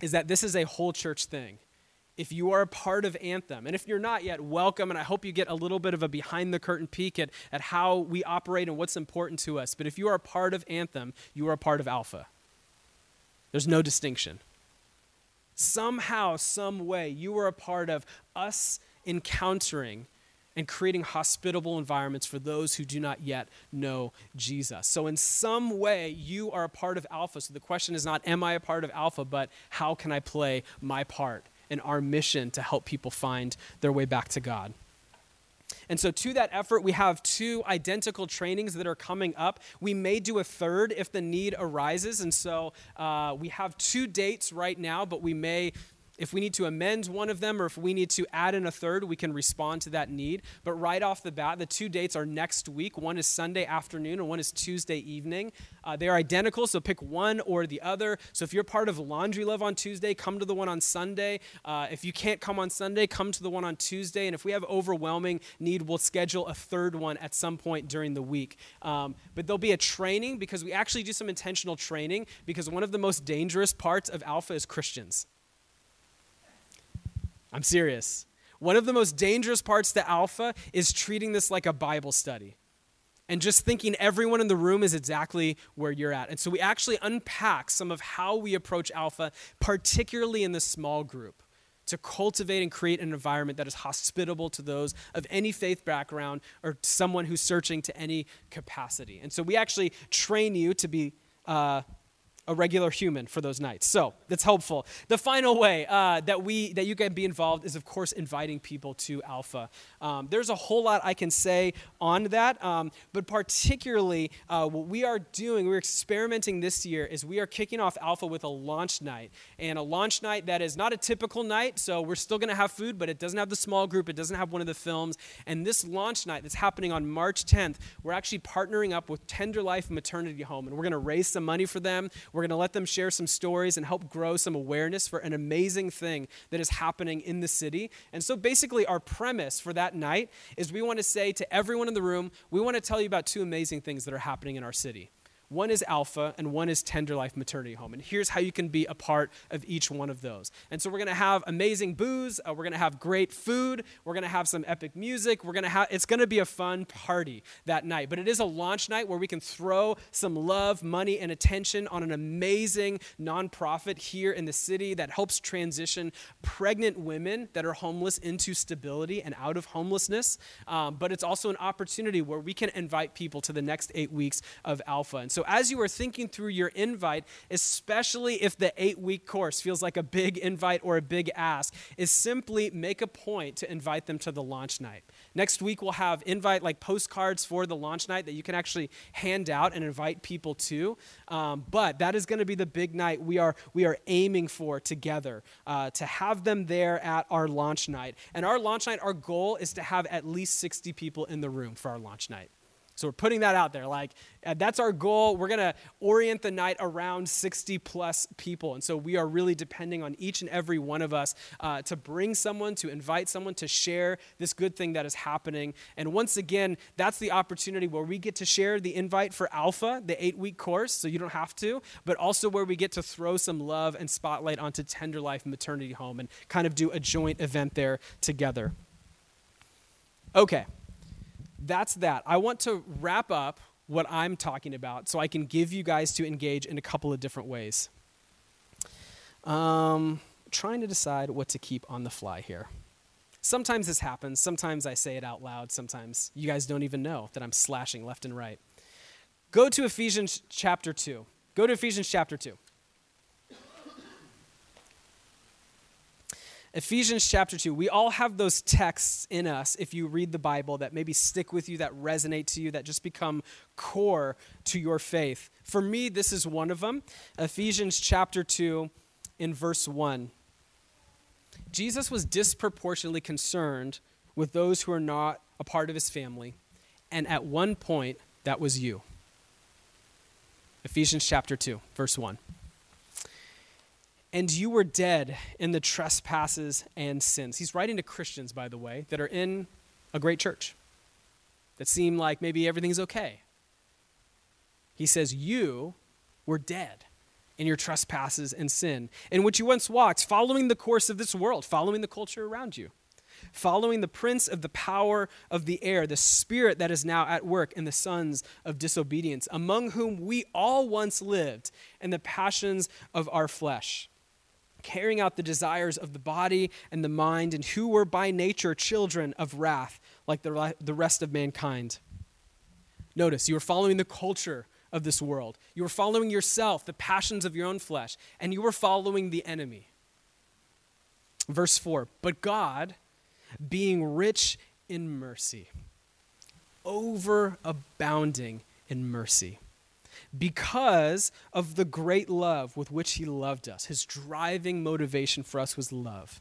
is that this is a whole church thing. If you are a part of Anthem, and if you're not yet, welcome, and I hope you get a little bit of a behind the curtain peek at, at how we operate and what's important to us. But if you are a part of Anthem, you are a part of Alpha. There's no distinction. Somehow, some way, you are a part of us encountering and creating hospitable environments for those who do not yet know Jesus. So, in some way, you are a part of Alpha. So, the question is not, am I a part of Alpha, but how can I play my part in our mission to help people find their way back to God? And so, to that effort, we have two identical trainings that are coming up. We may do a third if the need arises. And so, uh, we have two dates right now, but we may if we need to amend one of them or if we need to add in a third, we can respond to that need. But right off the bat, the two dates are next week. One is Sunday afternoon and one is Tuesday evening. Uh, they're identical, so pick one or the other. So if you're part of Laundry Love on Tuesday, come to the one on Sunday. Uh, if you can't come on Sunday, come to the one on Tuesday. And if we have overwhelming need, we'll schedule a third one at some point during the week. Um, but there'll be a training because we actually do some intentional training because one of the most dangerous parts of Alpha is Christians. I'm serious. One of the most dangerous parts to Alpha is treating this like a Bible study and just thinking everyone in the room is exactly where you're at. And so we actually unpack some of how we approach Alpha, particularly in the small group, to cultivate and create an environment that is hospitable to those of any faith background or someone who's searching to any capacity. And so we actually train you to be. Uh, a regular human for those nights. So that's helpful. The final way uh, that we that you can be involved is, of course, inviting people to Alpha. Um, there's a whole lot I can say on that, um, but particularly uh, what we are doing, we're experimenting this year, is we are kicking off Alpha with a launch night, and a launch night that is not a typical night. So we're still going to have food, but it doesn't have the small group, it doesn't have one of the films. And this launch night that's happening on March 10th, we're actually partnering up with Tender Life Maternity Home, and we're going to raise some money for them. We're going to let them share some stories and help grow some awareness for an amazing thing that is happening in the city. And so, basically, our premise for that night is we want to say to everyone in the room, we want to tell you about two amazing things that are happening in our city. One is Alpha, and one is Tender Life Maternity Home. And here's how you can be a part of each one of those. And so we're going to have amazing booze. Uh, we're going to have great food. We're going to have some epic music. We're going to have. It's going to be a fun party that night. But it is a launch night where we can throw some love, money, and attention on an amazing nonprofit here in the city that helps transition pregnant women that are homeless into stability and out of homelessness. Um, but it's also an opportunity where we can invite people to the next eight weeks of Alpha. And so as you are thinking through your invite, especially if the eight week course feels like a big invite or a big ask, is simply make a point to invite them to the launch night. Next week, we'll have invite like postcards for the launch night that you can actually hand out and invite people to. Um, but that is going to be the big night we are, we are aiming for together uh, to have them there at our launch night. And our launch night, our goal is to have at least 60 people in the room for our launch night. So we're putting that out there. Like, uh, that's our goal. We're going to orient the night around 60 plus people. And so we are really depending on each and every one of us uh, to bring someone, to invite someone to share this good thing that is happening. And once again, that's the opportunity where we get to share the invite for Alpha, the eight week course, so you don't have to, but also where we get to throw some love and spotlight onto Tender Life Maternity Home and kind of do a joint event there together. Okay that's that. I want to wrap up what I'm talking about so I can give you guys to engage in a couple of different ways. Um, trying to decide what to keep on the fly here. Sometimes this happens. Sometimes I say it out loud. Sometimes you guys don't even know that I'm slashing left and right. Go to Ephesians chapter 2. Go to Ephesians chapter 2. Ephesians chapter 2, we all have those texts in us, if you read the Bible, that maybe stick with you, that resonate to you, that just become core to your faith. For me, this is one of them. Ephesians chapter 2, in verse 1. Jesus was disproportionately concerned with those who are not a part of his family, and at one point, that was you. Ephesians chapter 2, verse 1. And you were dead in the trespasses and sins. He's writing to Christians, by the way, that are in a great church, that seem like maybe everything's okay. He says, You were dead in your trespasses and sin, in which you once walked, following the course of this world, following the culture around you, following the prince of the power of the air, the spirit that is now at work in the sons of disobedience, among whom we all once lived in the passions of our flesh carrying out the desires of the body and the mind, and who were by nature children of wrath, like the, the rest of mankind. Notice, you are following the culture of this world. You are following yourself, the passions of your own flesh, and you are following the enemy. Verse 4 But God, being rich in mercy, overabounding in mercy because of the great love with which he loved us. His driving motivation for us was love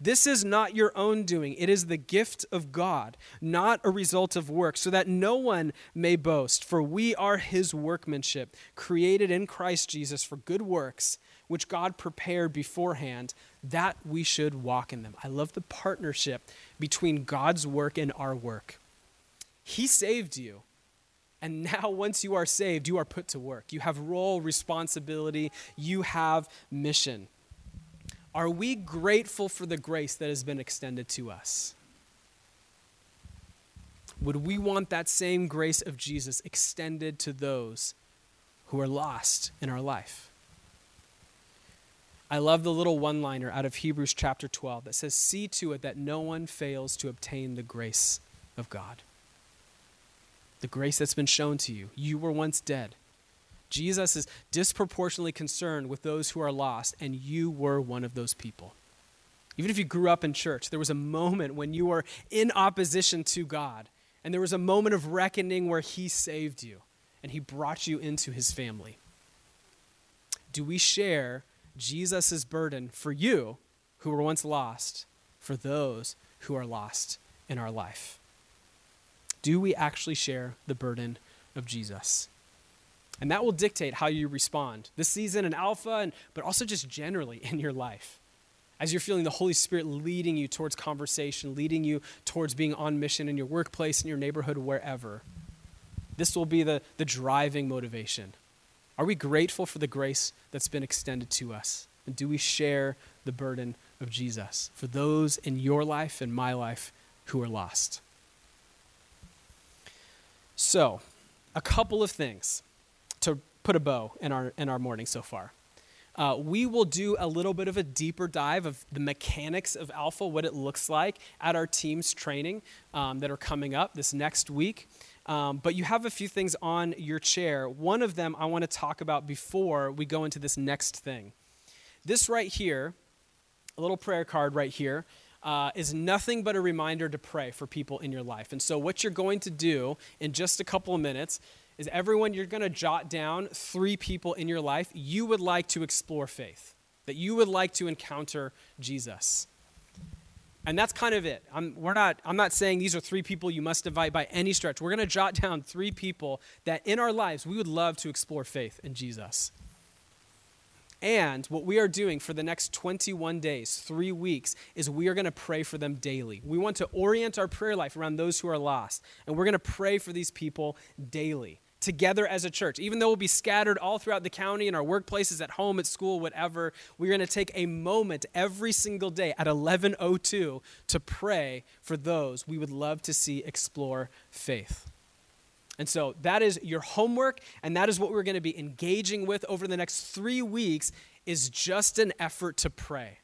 this is not your own doing, it is the gift of God, not a result of work, so that no one may boast. For we are his workmanship, created in Christ Jesus for good works, which God prepared beforehand that we should walk in them. I love the partnership between God's work and our work. He saved you. And now, once you are saved, you are put to work. You have role, responsibility, you have mission. Are we grateful for the grace that has been extended to us? Would we want that same grace of Jesus extended to those who are lost in our life? I love the little one liner out of Hebrews chapter 12 that says, See to it that no one fails to obtain the grace of God. The grace that's been shown to you. You were once dead, Jesus is disproportionately concerned with those who are lost, and you were one of those people. Even if you grew up in church, there was a moment when you were in opposition to God, and there was a moment of reckoning where He saved you and He brought you into His family. Do we share Jesus' burden for you who were once lost, for those who are lost in our life? Do we actually share the burden of Jesus? And that will dictate how you respond this season in Alpha, and, but also just generally in your life. As you're feeling the Holy Spirit leading you towards conversation, leading you towards being on mission in your workplace, in your neighborhood, wherever. This will be the, the driving motivation. Are we grateful for the grace that's been extended to us? And do we share the burden of Jesus for those in your life and my life who are lost? So, a couple of things put a bow in our, in our morning so far. uh, we will do a little bit of a deeper dive of the mechanics of Alpha, what it looks like at our team's training um, that are coming up this next week. Um, but you have a few things on your chair. One of them I want to talk about before we go into this next thing. This right here, a little prayer card right here, uh, is nothing but a reminder to pray for people in your life. And so, what you're going to do in just a couple of minutes is everyone, you're going to jot down three people in your life you would like to explore faith, that you would like to encounter Jesus. And that's kind of it. I'm, we're not, I'm not saying these are three people you must invite by any stretch. We're going to jot down three people that in our lives we would love to explore faith in Jesus. And what we are doing for the next 21 days, three weeks, is we are going to pray for them daily. We want to orient our prayer life around those who are lost. And we're going to pray for these people daily, together as a church. Even though we'll be scattered all throughout the county, in our workplaces, at home, at school, whatever, we're going to take a moment every single day at 11.02 to pray for those we would love to see explore faith. And so that is your homework, and that is what we're going to be engaging with over the next three weeks is just an effort to pray.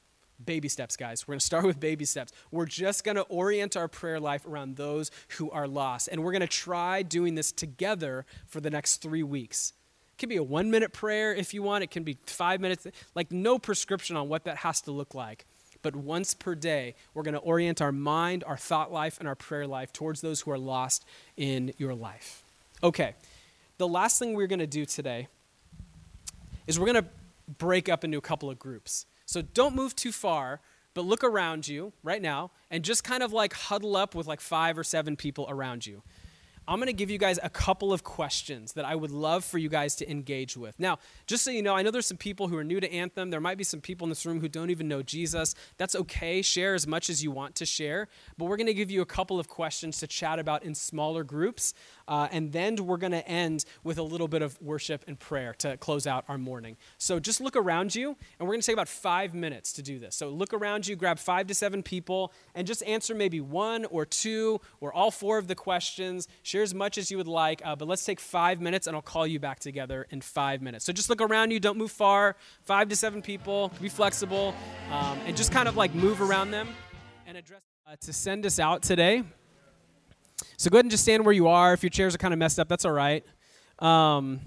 Baby steps, guys. We're going to start with baby steps. We're just going to orient our prayer life around those who are lost. And we're going to try doing this together for the next three weeks. It can be a one minute prayer if you want, it can be five minutes. Like, no prescription on what that has to look like. But once per day, we're going to orient our mind, our thought life, and our prayer life towards those who are lost in your life. Okay, the last thing we're going to do today is we're going to break up into a couple of groups. So don't move too far, but look around you right now and just kind of like huddle up with like five or seven people around you. I'm going to give you guys a couple of questions that I would love for you guys to engage with. Now, just so you know, I know there's some people who are new to Anthem. There might be some people in this room who don't even know Jesus. That's okay. Share as much as you want to share. But we're going to give you a couple of questions to chat about in smaller groups. Uh, and then we're going to end with a little bit of worship and prayer to close out our morning. So just look around you, and we're going to take about five minutes to do this. So look around you, grab five to seven people, and just answer maybe one or two or all four of the questions. Share as much as you would like, uh, but let's take five minutes, and I'll call you back together in five minutes. So just look around you, don't move far. Five to seven people, be flexible, um, and just kind of like move around them and address. Uh, to send us out today, so go ahead and just stand where you are. If your chairs are kind of messed up, that's all right. Um,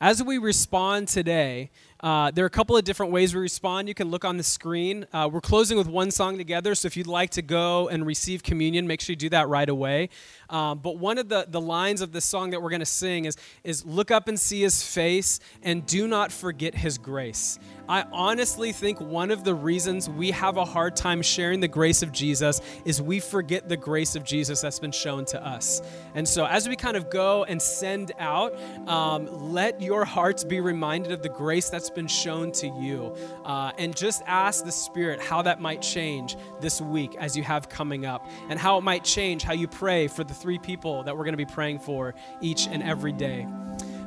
as we respond today, uh, there are a couple of different ways we respond. You can look on the screen. Uh, we're closing with one song together, so if you'd like to go and receive communion, make sure you do that right away. Um, but one of the, the lines of the song that we're going to sing is, is Look up and see his face, and do not forget his grace. I honestly think one of the reasons we have a hard time sharing the grace of Jesus is we forget the grace of Jesus that's been shown to us. And so, as we kind of go and send out, um, let your hearts be reminded of the grace that's been shown to you. Uh, and just ask the Spirit how that might change this week as you have coming up, and how it might change how you pray for the three people that we're going to be praying for each and every day.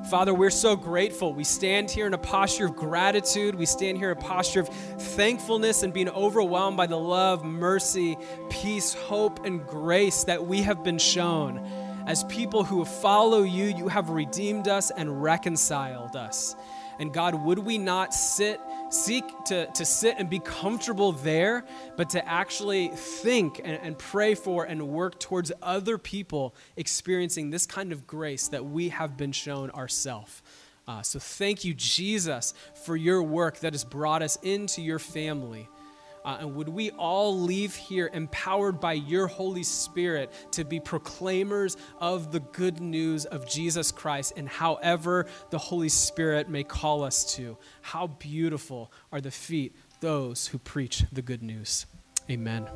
Father, we're so grateful. We stand here in a posture of gratitude. We stand here in a posture of thankfulness and being overwhelmed by the love, mercy, peace, hope, and grace that we have been shown. As people who follow you, you have redeemed us and reconciled us. And God, would we not sit, seek to, to sit and be comfortable there, but to actually think and, and pray for and work towards other people experiencing this kind of grace that we have been shown ourselves? Uh, so thank you, Jesus, for your work that has brought us into your family. Uh, and would we all leave here empowered by your Holy Spirit to be proclaimers of the good news of Jesus Christ and however the Holy Spirit may call us to? How beautiful are the feet those who preach the good news. Amen.